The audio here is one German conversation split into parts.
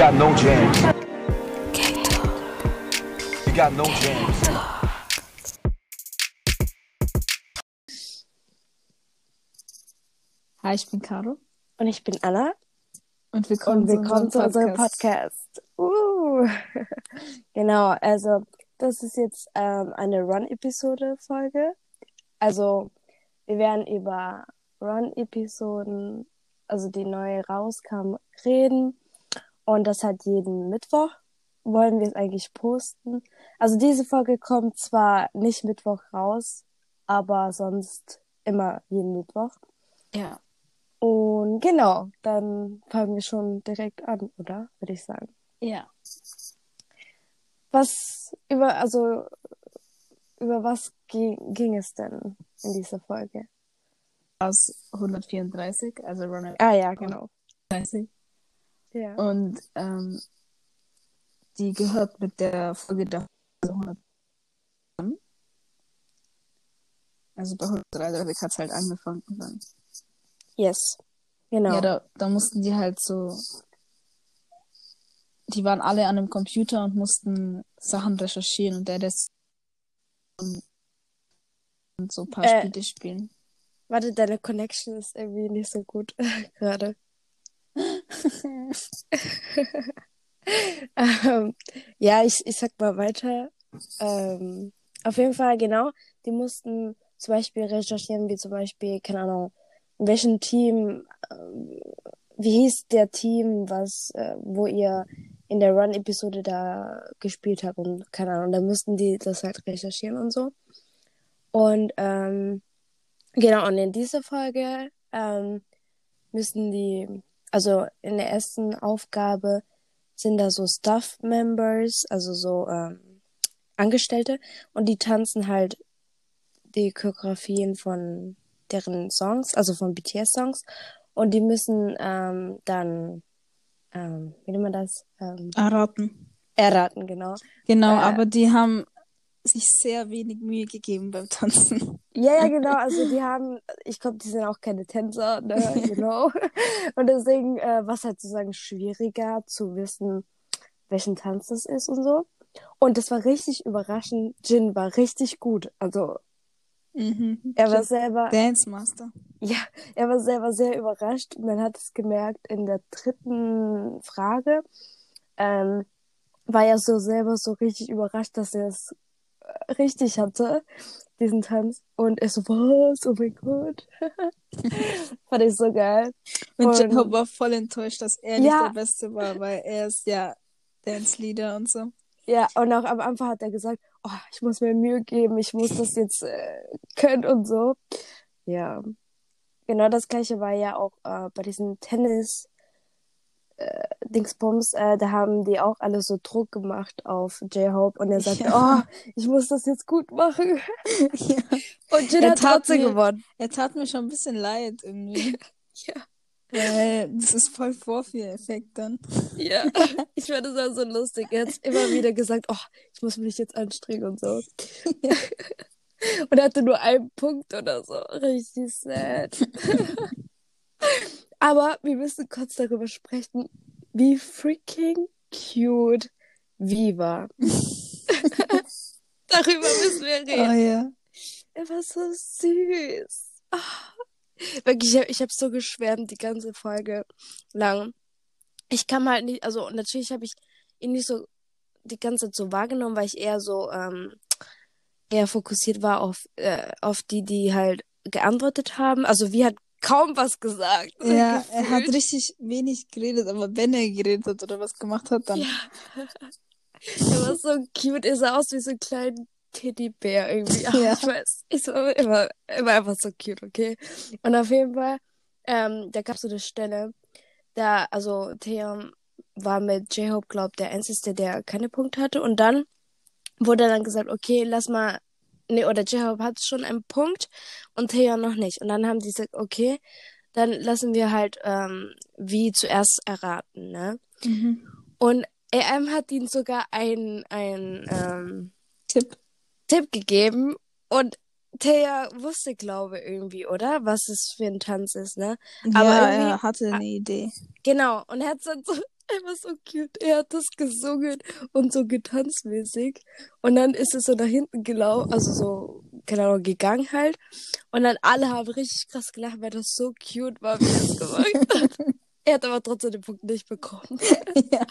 got no jams. You got no jams. Hi, ich bin Caro Und ich bin Anna und willkommen, und willkommen zu unserem Podcast. Uh. genau, also das ist jetzt ähm, eine Run-Episode-Folge. Also wir werden über Run-Episoden, also die neu rauskamen, reden. Und das hat jeden Mittwoch. Wollen wir es eigentlich posten? Also diese Folge kommt zwar nicht Mittwoch raus, aber sonst immer jeden Mittwoch. Ja, Und genau, dann fangen wir schon direkt an, oder? Würde ich sagen. ja. Was über, also, über was ging, ging es denn in dieser Folge? Aus 134, also Run Ah, ja, genau. 30. Ja. Und ähm, die gehört mit der Folge der also 100. Also bei 133 hat es halt angefangen. Und dann, Yes. Genau. Ja, da, da mussten die halt so. Die waren alle an einem Computer und mussten Sachen recherchieren und der das und so ein paar Äh. Spiele spielen. Warte, deine Connection ist irgendwie nicht so gut gerade. ähm, ja, ich, ich sag mal weiter. Ähm, auf jeden Fall, genau. Die mussten zum Beispiel recherchieren, wie zum Beispiel, keine Ahnung, in welchem Team, ähm, wie hieß der Team, was, äh, wo ihr in der Run-Episode da gespielt habt und keine Ahnung, da mussten die das halt recherchieren und so. Und ähm, genau, und in dieser Folge ähm, müssen die, also in der ersten Aufgabe sind da so Staff-Members, also so ähm, Angestellte, und die tanzen halt die Choreografien von deren Songs, also von BTS-Songs, und die müssen ähm, dann, ähm, wie nennt man das? Ähm, Erraten. erraten, genau. Genau, Äh. aber die haben sich sehr wenig Mühe gegeben beim Tanzen. Ja, ja, genau. Also die haben, ich glaube, die sind auch keine Tänzer, ne, know. Und deswegen äh, war es halt sozusagen schwieriger zu wissen, welchen Tanz das ist und so. Und das war richtig überraschend. Jin war richtig gut. Also Mhm. er war selber, Dance Master. ja, er war selber sehr überrascht. Man hat es gemerkt in der dritten Frage. Ähm, war er so selber so richtig überrascht, dass er es richtig hatte, diesen Tanz. Und er so, was? Oh mein Gott. Fand ich so geil. Und Und- J-Hope war voll enttäuscht, dass er nicht Ja. der Beste war, weil er ist ja Dance-Leader und so. Ja, und auch am Anfang hat er gesagt, oh, ich muss mir Mühe geben, ich muss das jetzt äh, können und so. Ja. Genau das gleiche war ja auch äh, bei diesen Tennis äh, Dingsbums, äh, da haben die auch alle so Druck gemacht auf J-Hope und er sagte, Ja. oh, ich muss das jetzt gut machen. ja. Und Jin Er hat trotzdem mir- gewonnen. Er tat mir schon ein bisschen leid irgendwie. Ja. Weil das ist voll Vorführeffekt dann. Ja, ich fand es auch so lustig. Er hat immer wieder gesagt, oh, ich muss mich jetzt anstrengen und so. Ja. Und er hatte nur einen Punkt oder so. Richtig sad. Aber wir müssen kurz darüber sprechen, wie freaking cute Viva. darüber müssen wir reden. Oh ja. Er war so süß. Ah. Wirklich, ich habe ich hab so geschwärmt die ganze Folge lang. Ich kam halt nicht, also natürlich habe ich ihn nicht so die ganze Zeit so wahrgenommen, weil ich eher so ähm, eher fokussiert war auf äh, auf die, die halt geantwortet haben. Also wie hat kaum was gesagt. Ja, er hat gefühlt. richtig wenig geredet, aber wenn er geredet hat oder was gemacht hat, dann. Ja. er war so cute. Er sah aus wie so ein kleiner Teddybär irgendwie. Ach, Ja. Ich weiß. Ich war immer, immer einfach so cute, okay? Und auf jeden Fall, ähm, da gab es so eine Stelle, da, also Theon war mit J-Hope, glaub der Einzige, der keine Punkte hatte. Und dann wurde dann gesagt, okay, lass mal, nee, oder J-Hope hat schon einen Punkt und Theon noch nicht. Und dann haben die gesagt, okay, dann lassen wir halt ähm, wie zuerst erraten, ne? Mhm. Und AM hat ihnen sogar einen ein, ähm, Tipp. Tipp gegeben und Thea wusste, glaube ich, irgendwie, oder? Was es für ein Tanz ist, ne? Aber ja, er hatte eine Idee. Genau. Und er hat dann so, Einfach so cute. Er hat das gesungen und so getanzmäßig. Und dann ist es so nach hinten gelaufen, also so, keine Ahnung, gegangen halt. Und dann alle haben richtig krass gelacht, weil das so cute war, wie er es gemacht hat. er hat aber trotzdem den Punkt nicht bekommen. ja.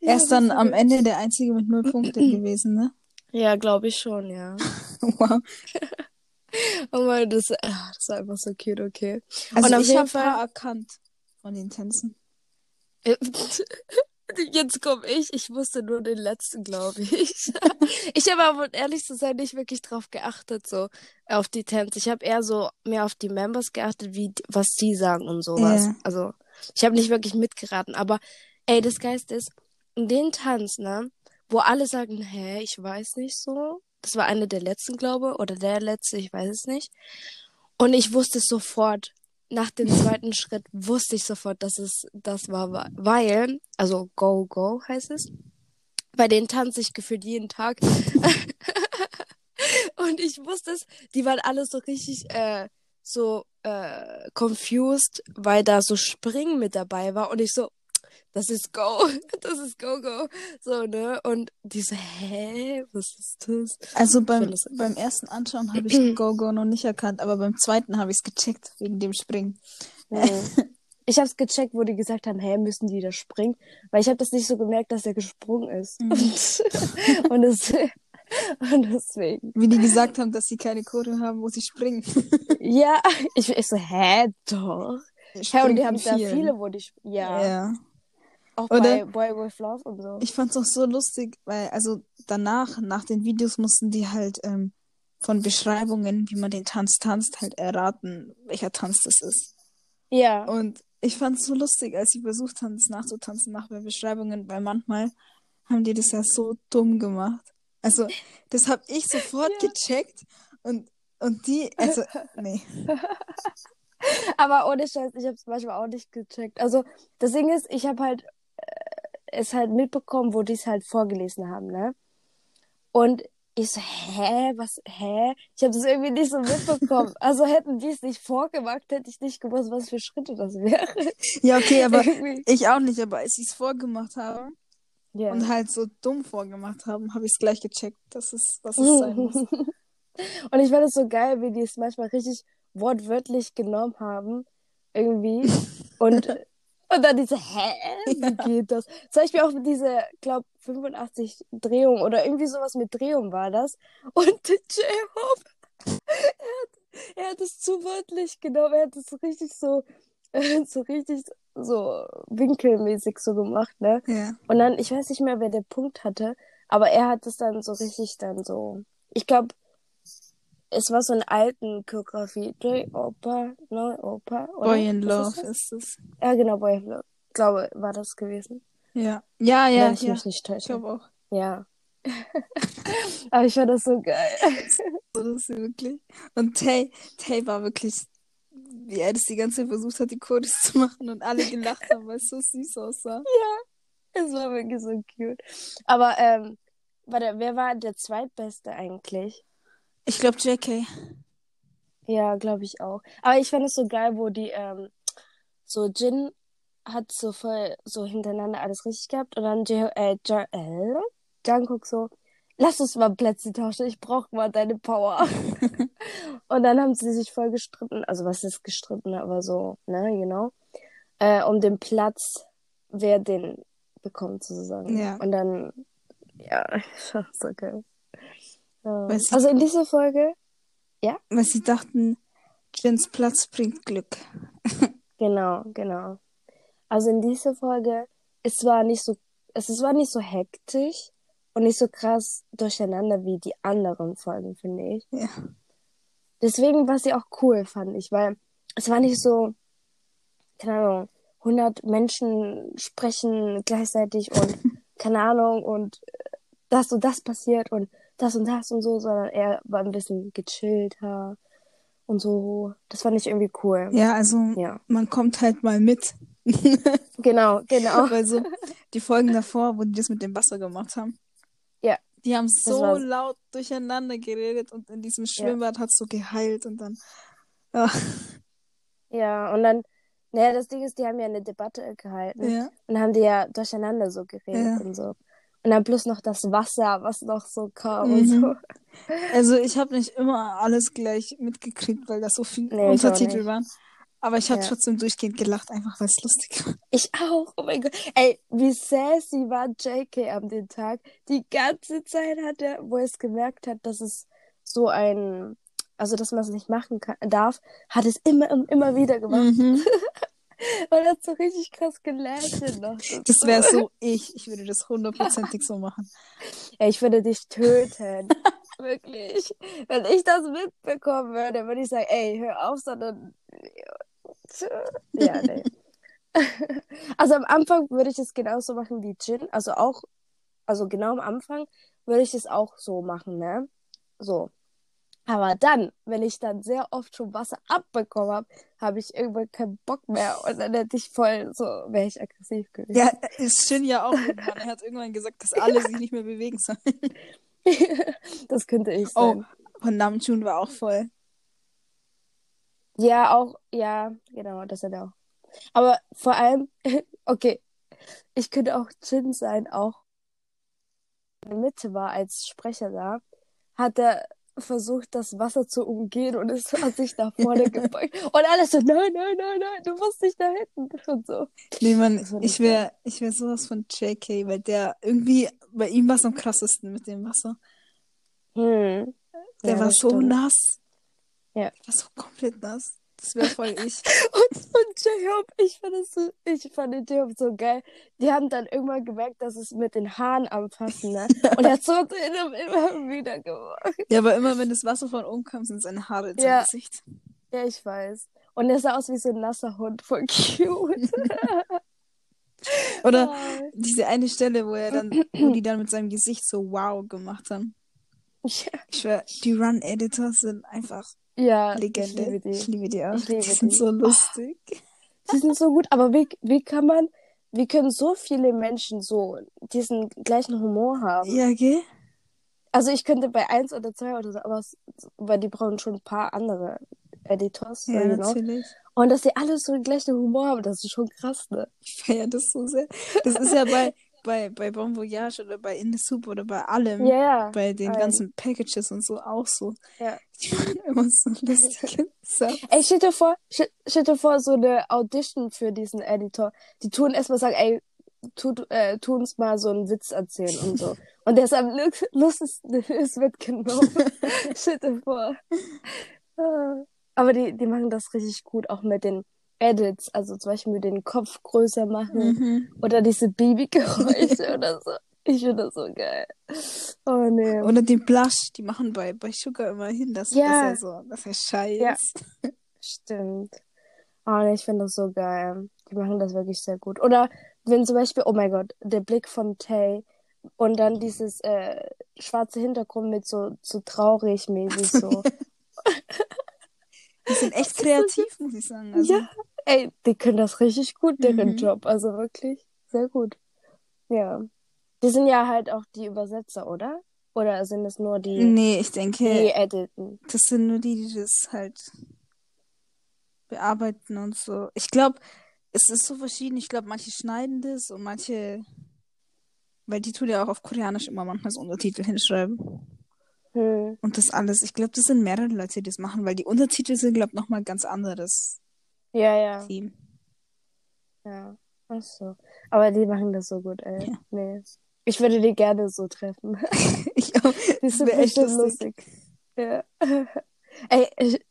Ja, Er ist dann am Ende der Einzige mit null Punkten gewesen, ne? Ja, glaube ich schon, ja. Wow. Oh mein, das, ah, das war einfach so cute, okay. Also Und ich habe erkannt von den Tänzen. Jetzt komme ich. Ich wusste nur den letzten, glaube ich. ich habe aber, um ehrlich zu sein, nicht wirklich drauf geachtet, so auf die Tänze. Ich habe eher so mehr auf die Members geachtet, wie was die sagen und sowas. Ja. Also, ich habe nicht wirklich mitgeraten. Aber, ey, das Geist ist, in den Tanz, ne, wo alle sagen, hä, ich weiß nicht so. Das war einer der letzten, glaube oder der letzte, ich weiß es nicht. Und ich wusste es sofort. Nach dem zweiten Schritt wusste ich sofort, dass es das war, weil, also Go Go heißt es. Bei denen tanze ich gefühlt jeden Tag. Und ich wusste es, die waren alle so richtig äh, so äh, confused, weil da so Springen mit dabei war. Und ich so, das ist Go, das ist Go Go. So, ne? Und die so, hä, was ist das? Also beim, es- beim ersten Anschauen habe ich Go-Go noch nicht erkannt, aber beim zweiten habe ich es gecheckt, wegen dem Springen. Ich habe es gecheckt, wo die gesagt haben, hä, müssen die da springen? Weil ich habe das nicht so gemerkt, dass er gesprungen ist. Mhm. Und, und, das, und deswegen. Wie die gesagt haben, dass sie keine Choreo haben, wo sie springen. Ja, ich, ich so, hä, doch. Hä, und die haben von da vielen. viele, wo die, ja, Ja. Auch Oder- bei Boy with Love und so. Ich fand's auch so lustig, weil, also danach, nach den Videos mussten die halt ähm, von Beschreibungen, wie man den Tanz tanzt, halt erraten, welcher Tanz das ist. ja, Und ich fand's so lustig, als sie versucht haben, das nachzutanzen nach den Beschreibungen, weil manchmal haben die das ja so dumm gemacht. Also, das hab ich sofort gecheckt und, und die, also, nee. aber ohne Scheiß, ich habe es manchmal auch nicht gecheckt. Also, das Ding ist, ich habe halt es halt mitbekommen, wo die es halt vorgelesen haben, ne? Und ich so, hä, was, hä? Ich habe das irgendwie nicht so mitbekommen. Also hätten die es nicht vorgemacht, hätte ich nicht gewusst, was für Schritte das wäre. Ja, okay, aber ich auch nicht, aber als sie es vorgemacht haben Ja. und halt so dumm vorgemacht haben, habe ich es gleich gecheckt, dass es, was es sein muss. Und ich fand es so geil, wie die es manchmal richtig wortwörtlich genommen haben. Irgendwie. Und, und dann diese, hä? Wie geht das? Zum Beispiel auch diese, glaub, 85 Drehung oder irgendwie sowas mit Drehung war das. Und J-Hope, er hat, er hat es zu wörtlich genommen. Er hat es so richtig so, so richtig so winkelmäßig so gemacht, ne? Ja. Und dann, ich weiß nicht mehr, wer der Punkt hatte, aber er hat es dann so richtig dann so. Ich glaube, es war so eine alten Choreografie. J Opa, Neu Opa. Oder? Boy in Was Love ist es. Ja, genau, Boy in Love. Ich glaube, war das gewesen. Ja. Ja, ja, Wenn ich ja. mich nicht Ich täusche. glaube auch. Ja. aber ich fand das so geil. So, das ist wirklich. Und Tay, Tay war wirklich, wie er das die ganze Zeit versucht hat, die Codes zu machen und alle gelacht haben, weil es so süß aussah. Es war wirklich so cute. Aber, ähm, warte, wer war der zweitbeste eigentlich? Ich glaube JK. Ja, glaube ich auch. Aber ich fand es so geil, wo die, ähm, so Jin hat so voll so hintereinander alles richtig gehabt und dann J äh, J äh, Jungkook so, lass uns mal Plätze tauschen, ich brauch mal deine Power. und dann haben sie sich voll gestritten, also was ist gestritten, aber so, ne, genau, äh, um den Platz, wer den bekommt sozusagen. Ja. Und dann, ja, so geil. Ja. Weil sie- Also in dieser Folge, Weil sie dachten, Jins Platz bringt Glück. Genau, genau. Also in dieser Folge, es war nicht so, es, es war nicht so hektisch und nicht so krass durcheinander wie die anderen Folgen, finde ich. Ja. Deswegen war sie auch cool, fand ich, weil es war nicht so, keine Ahnung, 100 Menschen sprechen gleichzeitig und keine Ahnung und das und das passiert und das und das und so, sondern er war ein bisschen gechillter und so. Das fand ich irgendwie cool. Ja, also Ja. man kommt halt mal mit. Genau, genau. Weil so die Folgen davor, wo die das mit dem Wasser gemacht haben. Ja. Die haben so laut durcheinander geredet und in diesem Schwimmbad hat so geheilt und dann. Ja. Ja, und dann Naja, das Ding ist, die haben ja eine Debatte gehalten Ja. und haben die ja durcheinander so geredet Ja. und so. Und dann plus noch das Wasser, was noch so kam und Mhm. so. Also ich habe nicht immer alles gleich mitgekriegt, weil da so viele Nee, Untertitel waren. Aber ich habe Ja. trotzdem durchgehend gelacht, einfach weil es lustig war. Ich auch. Oh mein Gott. Ey, wie sassy war JK am den Tag. Die ganze Zeit hat er, wo er es gemerkt hat, dass es so ein, also dass man es nicht machen kann, darf, hat es immer und immer wieder gemacht. Mhm. Weil er hat so richtig krass gelächelt noch. Das wäre so ich. Ich würde das hundertprozentig so machen. Ey, ich würde dich töten. Wirklich. Wenn ich das mitbekommen würde, würde ich sagen, ey, hör auf, sondern. Ja, nee. Also am Anfang würde ich es genauso machen wie Jin. Also auch, also genau am Anfang würde ich es auch so machen, ne? So. Aber dann, wenn ich dann sehr oft schon Wasser abbekommen habe, habe ich irgendwann keinen Bock mehr und dann hätte ich voll so, wäre ich aggressiv gewesen. Ja, ist Shin ja auch irgendwann. Er hat irgendwann gesagt, dass alle sich nicht mehr bewegen sollen. das könnte ich Oh, sein. und Namjoon war auch voll. Ja, auch, ja, genau, das hat er auch. Aber vor allem, okay, ich könnte auch Jin sein, auch in der Mitte war als Sprecher da, hat er versucht, das Wasser zu umgehen und es hat sich nach vorne gebeugt. Und alles so, nein, nein, nein, nein, du musst nicht da hinten und so. Nee, war ich wäre ich wär sowas von JK, weil der irgendwie, bei ihm war es am krassesten mit dem Wasser. Hm. Der Ja, war so stimmt. nass. Ja. Der war so komplett nass. Das wäre voll ich. Und, und J-Hope, ich fand es so, ich fand den J-Hope so geil. Die haben dann irgendwann gemerkt, dass es mit den Haaren anfassen, ne? Und er hat so immer, immer wieder gemacht. Ja, aber immer wenn das Wasser von oben kam, sind seine Haare in seinem Ja. Gesicht. Ja, ich weiß. Und er sah aus wie so ein nasser Hund, voll cute. Oder Oh. diese eine Stelle, wo er dann, wo die dann mit seinem Gesicht so wow gemacht haben. Ja, Ich schwör, die Run-Editors sind einfach ja ich Legende. liebe Ich die. liebe die auch. Ich liebe die sind die. so lustig. Die sind so gut, aber wie, wie kann man, wie können so viele Menschen so diesen gleichen Humor haben? Ja, gell? Also ich könnte bei eins oder zwei oder so, aber es, weil die brauchen schon ein paar andere Editors, Ja, know? natürlich. Und dass die alle so den gleichen Humor haben, das ist schon krass, ne? Ich feiere das so sehr. Das ist ja bei, bei, bei Bon Voyage oder bei In the Soup oder bei allem. Ja, ja. Bei den Allen. ganzen Packages und so auch so. Ja. Die machen immer so lustige Sachen. Ey, stell dir vor, stell, dir vor, so eine Audition für diesen Editor. Die tun erstmal sagen, ey, tut, äh, tu uns mal so einen Witz erzählen und so. Und der ist am lu- lustigsten, es wird genommen. stell dir vor. Ah. Aber die, die machen das richtig gut, auch mit den Edits. Also zum Beispiel den Kopf größer machen Mhm. oder diese Babygeräusche oder so. Ich finde das so geil. Oh nee. Oder den Blush, die machen bei, bei Sugar immer hin, dass, Ja. dass er so, dass er schei Ja. ist. Stimmt. Oh, nee, ich finde das so geil. Die machen das wirklich sehr gut. Oder wenn zum Beispiel, oh mein Gott, der Blick von Tay und dann dieses äh, schwarze Hintergrund mit so, so traurig mäßig so. Die sind echt kreativ, muss ich sagen. Also, Ja. Ey, die können das richtig gut, deren Mhm. Job. Also wirklich sehr gut. Ja. Die sind ja halt auch die Übersetzer, oder? Oder sind es nur die, Nee, ich die denke, editen? das sind nur die, die das halt bearbeiten und so. Ich glaube, es ist so verschieden. Ich glaube, manche schneiden das und manche, weil die tun ja auch auf Koreanisch immer manchmal so Untertitel hinschreiben. Hm. Und das alles. Ich glaube, das sind mehrere Leute, die das machen, weil die Untertitel sind, glaube ich, nochmal ganz anderes Ja, ja. Team. Ja, ach so. Aber die machen das so gut, ey. Ja. Nee. Ich würde die gerne so treffen. Ich auch. Die sind wär echt lustig. lustig. Ja. Ey, ich,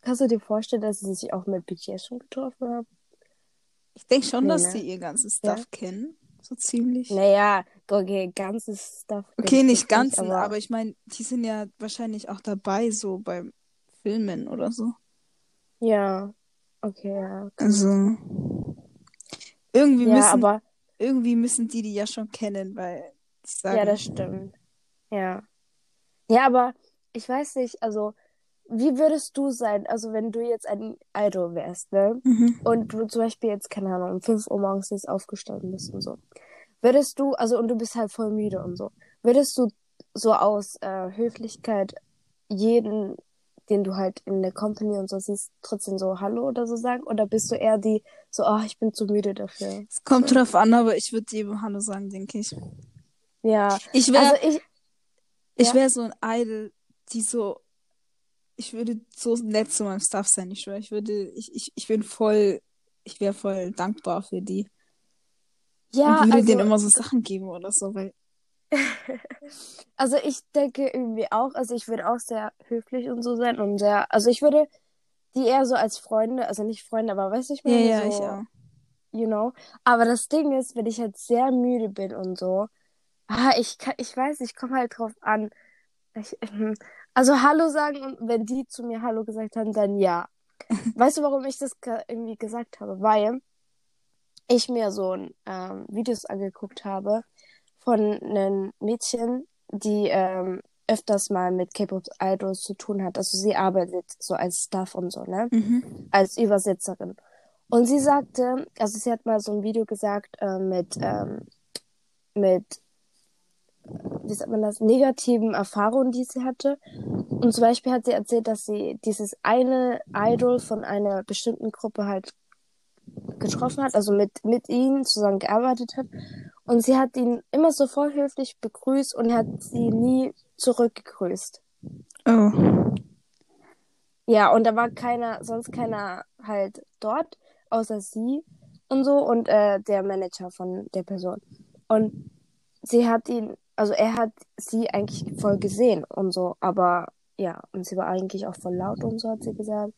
kannst du dir vorstellen, dass sie sich auch mit BTS schon getroffen haben? Ich denke schon, Nee, dass ne? die ihr ganzes Stuff kennen. So ziemlich. Naja, okay, ganzes Stuff. Okay, ich nicht ganzen, aber, aber ich meine, die sind ja wahrscheinlich auch dabei, so beim Filmen oder so. Ja, okay, ja. Also irgendwie Ja, müssen aber, irgendwie müssen die die ja schon kennen, weil ich sage, ja, das stimmt. Ja. Ja, aber ich weiß nicht, also, wie würdest du sein, also wenn du jetzt ein Idol wärst, ne? Mhm. und du zum Beispiel jetzt, keine Ahnung, um 5 Uhr morgens jetzt aufgestanden bist und so, würdest du, also und du bist halt voll müde und so, würdest du so aus äh, Höflichkeit jeden den du halt in der Company und so siehst, trotzdem so Hallo oder so sagen? Oder bist du eher die so, oh, ich bin zu müde dafür? Es kommt drauf an, aber ich würde jedem Hallo sagen, denke ich. Ja. Ich wäre Also ich, ich ja. so ein Idol, die so. Ich würde so nett zu meinem Staff sein, ich schwöre. Ich würde, ich, ich, ich bin voll, ich wäre voll dankbar für die. ja, und würde also, denen immer so Sachen geben oder so, weil. also ich denke irgendwie auch, also ich würde auch sehr höflich und so sein und sehr, also ich würde die eher so als Freunde, also nicht Freunde, aber weißt du, ich Ja, meine, ja, so, ich auch. you know. Aber das Ding ist, wenn ich halt sehr müde bin und so, ah, ich kann, ich weiß, ich komme halt drauf an. Ich, also Hallo sagen und wenn die zu mir Hallo gesagt haben, dann ja. Weißt du, warum ich das ge- irgendwie gesagt habe? Weil ich mir so ein, ähm, Videos angeguckt habe von einem Mädchen, die ähm, öfters mal mit K-Pop-Idols zu tun hat. Also sie arbeitet so als Staff und so, ne? Mhm. als Übersetzerin. Und sie sagte, also sie hat mal so ein Video gesagt äh, mit, ähm, mit, wie sagt man das, negativen Erfahrungen, die sie hatte. Und zum Beispiel hat sie erzählt, dass sie dieses eine Idol von einer bestimmten Gruppe halt getroffen hat, also mit, mit ihnen zusammen gearbeitet hat. Und sie hat ihn immer so voll höflich begrüßt und hat sie nie zurückgegrüßt. Oh. Ja, und da war keiner, sonst keiner halt dort, außer sie und so und äh, der Manager von der Person. Und sie hat ihn, also er hat sie eigentlich voll gesehen und so, aber ja, und sie war eigentlich auch voll laut und so, hat sie gesagt.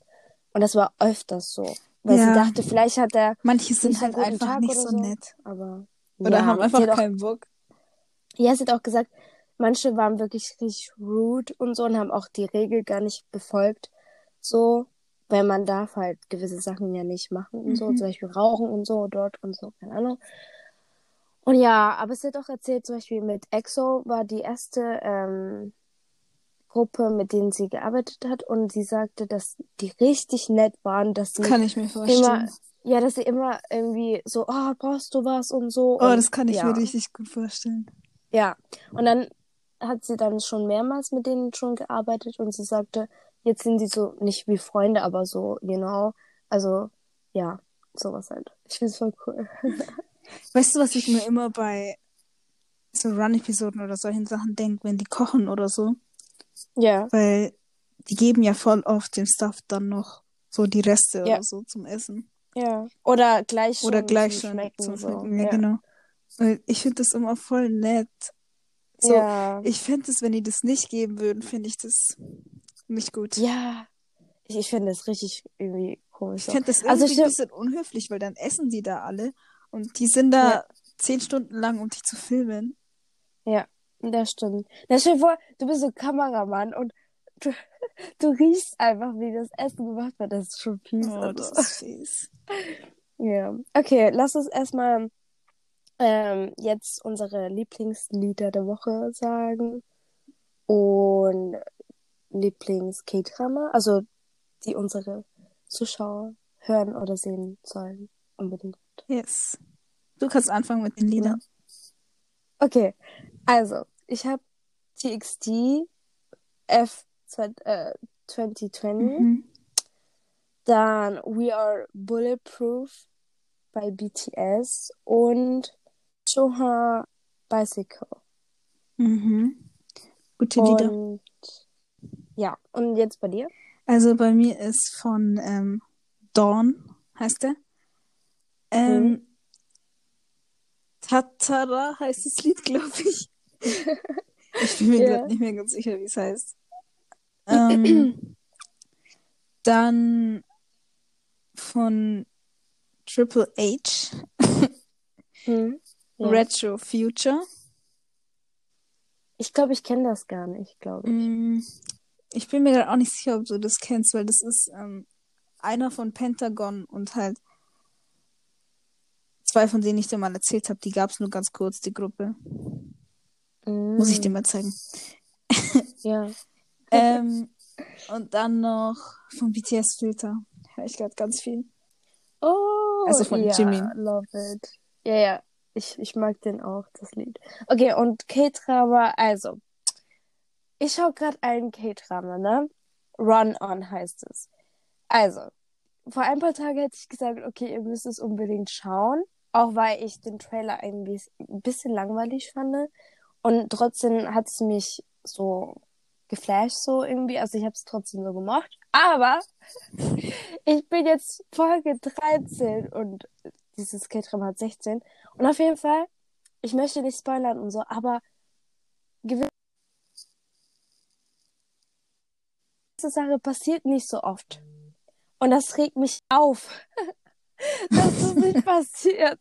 Und das war öfters so. Weil Ja. sie dachte, vielleicht hat er Manche sind halt einfach Tag nicht so so. nett. aber. Oder ja, haben einfach auch keinen Bock. ja, sie hat auch gesagt, manche waren wirklich richtig rude und so und haben auch die Regel gar nicht befolgt. So, weil man darf halt gewisse Sachen ja nicht machen und so, Mhm. zum Beispiel rauchen und so dort und so, keine Ahnung. Und ja, aber sie hat auch erzählt, zum Beispiel mit EXO war die erste ähm, Gruppe, mit denen sie gearbeitet hat und sie sagte, dass die richtig nett waren, dass sie Kann ich mir immer, vorstellen. Ja, dass sie immer irgendwie so, oh, brauchst du was und so. Oh, und, das kann ich ja. mir richtig gut vorstellen. Ja, und dann hat sie dann schon mehrmals mit denen schon gearbeitet und sie sagte, jetzt sind sie so nicht wie Freunde, aber so, you know, also ja, sowas halt. Ich find's voll cool. Weißt du, was ich mir immer bei so Run-Episoden oder solchen Sachen denke, wenn die kochen oder so? Ja, Weil die geben ja voll oft dem Stuff dann noch so die Reste Ja. oder so zum Essen. Ja. Oder gleich schon Oder gleich schon Schmecken, zum so. Schmecken. Ja, ja. genau. Weil ich finde das immer voll nett. So, ja. ich finde es, wenn die das nicht geben würden, finde ich das nicht gut. Ja. Ich, ich finde das richtig irgendwie komisch. Ich finde das Also ein stimmt- bisschen unhöflich, weil dann essen die da alle und die sind da Ja. zehn Stunden lang, um dich zu filmen. Ja, das stimmt. Na, stell dir vor, du bist so Kameramann und du, du riechst einfach, wie das Essen gemacht wird. Das ist schon fies. Oh, also. das ist fies. Ja, okay, lass uns erstmal ähm, jetzt unsere Lieblingslieder der Woche sagen und Lieblings-K-Drama, also die unsere Zuschauer hören oder sehen sollen. Unbedingt. Yes. Du kannst anfangen mit den Liedern. Okay, also ich habe TXT F äh, 2020. Mhm. Dann We Are Bulletproof bei BTS und Choha Bicycle. Mhm. Gute Lieder. Und ja, und jetzt bei dir? Also bei mir ist von ähm, Dawn, heißt der. Ähm, Mhm. Tatara heißt das Lied, glaube ich. ich bin mir Ja. gerade nicht mehr ganz sicher, wie es heißt. Ähm, dann von Triple H, Hm? Ja. Retro Future. Ich glaube, ich kenne das gar nicht, glaube ich. Mm, Ich bin mir gerade auch nicht sicher, ob du das kennst, weil das ist ähm, einer von Pentagon und halt zwei, von denen ich dir mal erzählt habe, die gab es nur ganz kurz, die Gruppe. Muss ich dir Hm. mal zeigen. Ja. ähm, und dann noch von BTS Filter. Höre ich gerade ganz viel. Oh, Also von ja, Jimin. love it. Ja, ja, ich, ich mag den auch, das Lied. Okay, und K-Drama, also, ich schaue gerade einen K-Drama, ne? Run On heißt es. Also, vor ein paar Tagen hätte ich gesagt, okay, ihr müsst es unbedingt schauen. Auch weil ich den Trailer irgendwie ein bisschen langweilig fand. Und trotzdem hat es mich so geflasht, so irgendwie. Also ich habe es trotzdem so gemacht. Aber ich bin jetzt Folge 13 und dieses K-Drama hat 16. Und auf jeden Fall, ich möchte nicht spoilern und so, aber gewisse Sache passiert nicht so oft. Und das regt mich auf, dass das nicht passiert.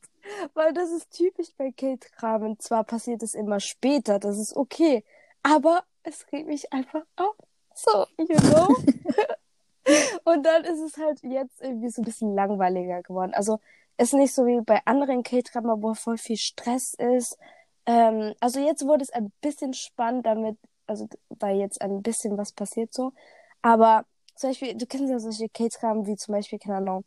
Weil das ist typisch bei Kate Kramen. Zwar passiert es immer später, das ist okay. Aber es regt mich einfach auf. So, you know? Und dann ist es halt jetzt irgendwie so ein bisschen langweiliger geworden. Also, es ist nicht so wie bei anderen K-Dramen, wo voll viel Stress ist. Ähm, also jetzt wurde es ein bisschen spannend damit, also weil jetzt ein bisschen was passiert so. Aber zum Beispiel, du kennst ja solche K-Dramen wie zum Beispiel, keine Ahnung,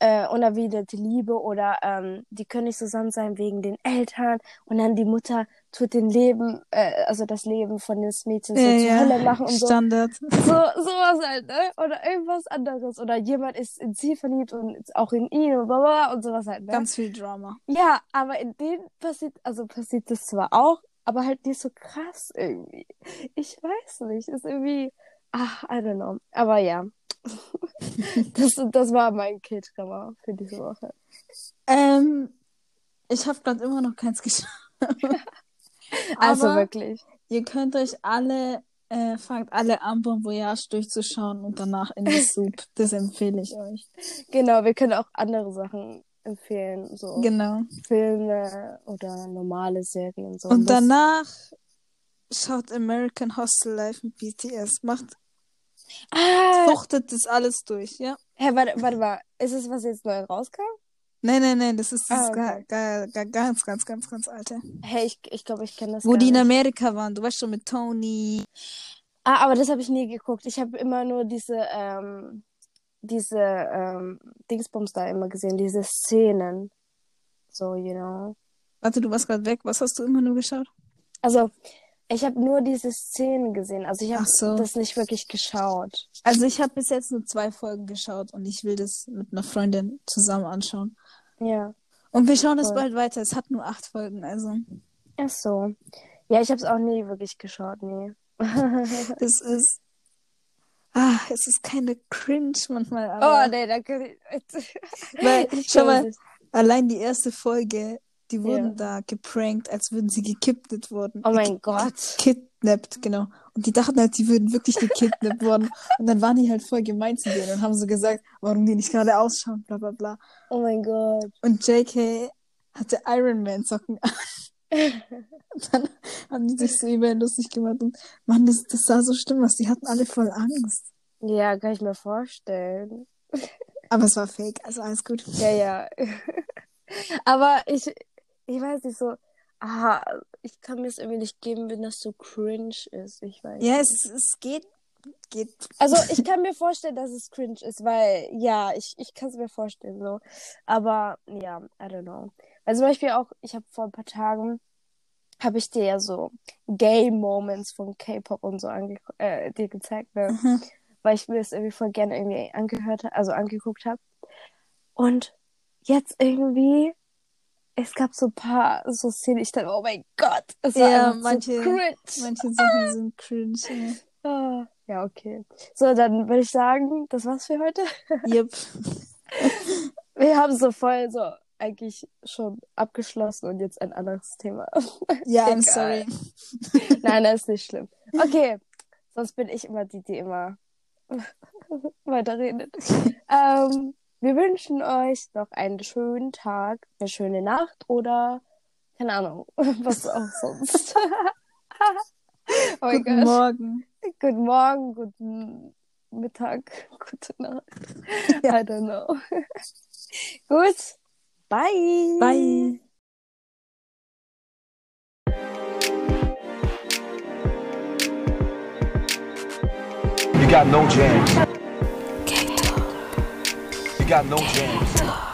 äh, unerwiderte Liebe oder ähm, die können nicht zusammen sein wegen den Eltern und dann die Mutter tut den Leben, äh, also das Leben von des Mädchens Ja, so zur ja. Hölle machen und so. Standard. So, sowas halt, ne? Oder irgendwas anderes. Oder jemand ist in sie verliebt und auch in ihn und bla bla und sowas halt, ne? Ganz viel Drama. Ja, aber in denen passiert, also passiert das zwar auch, aber halt nicht so krass irgendwie. Ich weiß nicht, ist irgendwie, ach, I don't know. Aber ja, das, das war mein K-Drama für diese Woche. Ähm, ich habe gerade immer noch keins geschaut. Also Aber wirklich. ihr könnt euch alle, äh, fangt alle an, Bon Voyage durchzuschauen und danach in die Soup. Das empfehle ich euch. Genau, wir können auch andere Sachen empfehlen, so Genau. Filme oder normale Serien. So. Und danach schaut American Hostel Live mit BTS. Macht, Ah, fuchtet das alles durch, ja? hä, warte, warte mal. Ist es, was jetzt neu rauskam? Nein, nein, nein, das ist das Ah, ga, okay. ga, ga, ganz, ganz, ganz, ganz alte. Hey, ich, ich glaube, ich kenne das Wo die in nicht. Amerika waren, du weißt schon mit Tony. Ah, aber das habe ich nie geguckt. Ich habe immer nur diese, ähm, diese ähm, Dingsbums da immer gesehen, diese Szenen. So, you know. Warte, du warst gerade weg. Was hast du immer nur geschaut? Also, ich habe nur diese Szenen gesehen. Also, ich habe so. das nicht wirklich geschaut. Also ich habe bis jetzt nur zwei Folgen geschaut und ich will das mit einer Freundin zusammen anschauen. Ja. Und wir schauen es Cool. bald weiter. Es hat nur acht Folgen, also Ach so. Ja, ich habe es auch nie wirklich geschaut, nee. es ist. Ah, es ist keine Cringe manchmal, oh, aber nee, danke. Weil, schau mal, allein die erste Folge, die wurden Ja. da geprankt, als würden sie gekidnappt worden. Oh mein Gott. Kidnappt, genau. Und die dachten halt, die würden wirklich gekidnappt worden. Und dann waren die halt voll gemein zu denen und haben so gesagt, warum die nicht gerade ausschauen, bla bla bla. Oh mein Gott. Und JK hatte Iron Man Socken an. Dann haben die sich so über lustig gemacht. Und Mann, das, das sah so schlimm aus. Die hatten alle voll Angst. Ja, kann ich mir vorstellen. Aber es war fake, also alles gut. Ja, ja. Aber ich, ich weiß nicht so, ah, ich kann mir es irgendwie nicht geben, wenn das so cringe ist. Ich weiß. Ja, nicht. es, es geht. geht. Also ich kann mir vorstellen, dass es cringe ist, weil ja, ich, ich kann es mir vorstellen so. Aber ja, I don't know. Weil zum Beispiel auch, ich habe vor ein paar Tagen habe ich dir ja so Gay Moments von K-Pop und so äh, dir gezeigt, ne? Mhm. weil ich mir das irgendwie voll gerne irgendwie angehört also angeguckt habe. Und jetzt irgendwie, es gab so ein paar so Szenen, ich dachte, oh mein Gott, es war Ja, manche- so cringe. Manche Sachen sind cringe. Ja. Ah, ja, okay. So, dann würde ich sagen, das war's für heute. Yep. Wir haben so voll so eigentlich schon abgeschlossen und jetzt ein anderes Thema. Ja, I'm sorry. Nein, das ist nicht schlimm. Okay, sonst bin ich immer die, die immer weiterredet. ähm, wir wünschen euch noch einen schönen Tag, eine schöne Nacht oder keine Ahnung, was auch sonst. oh Guten Gott. Morgen. Guten Morgen, guten Mittag, gute Nacht. Ja. I don't know. Gut. Bye. Bye. You got no jams. You got no jams.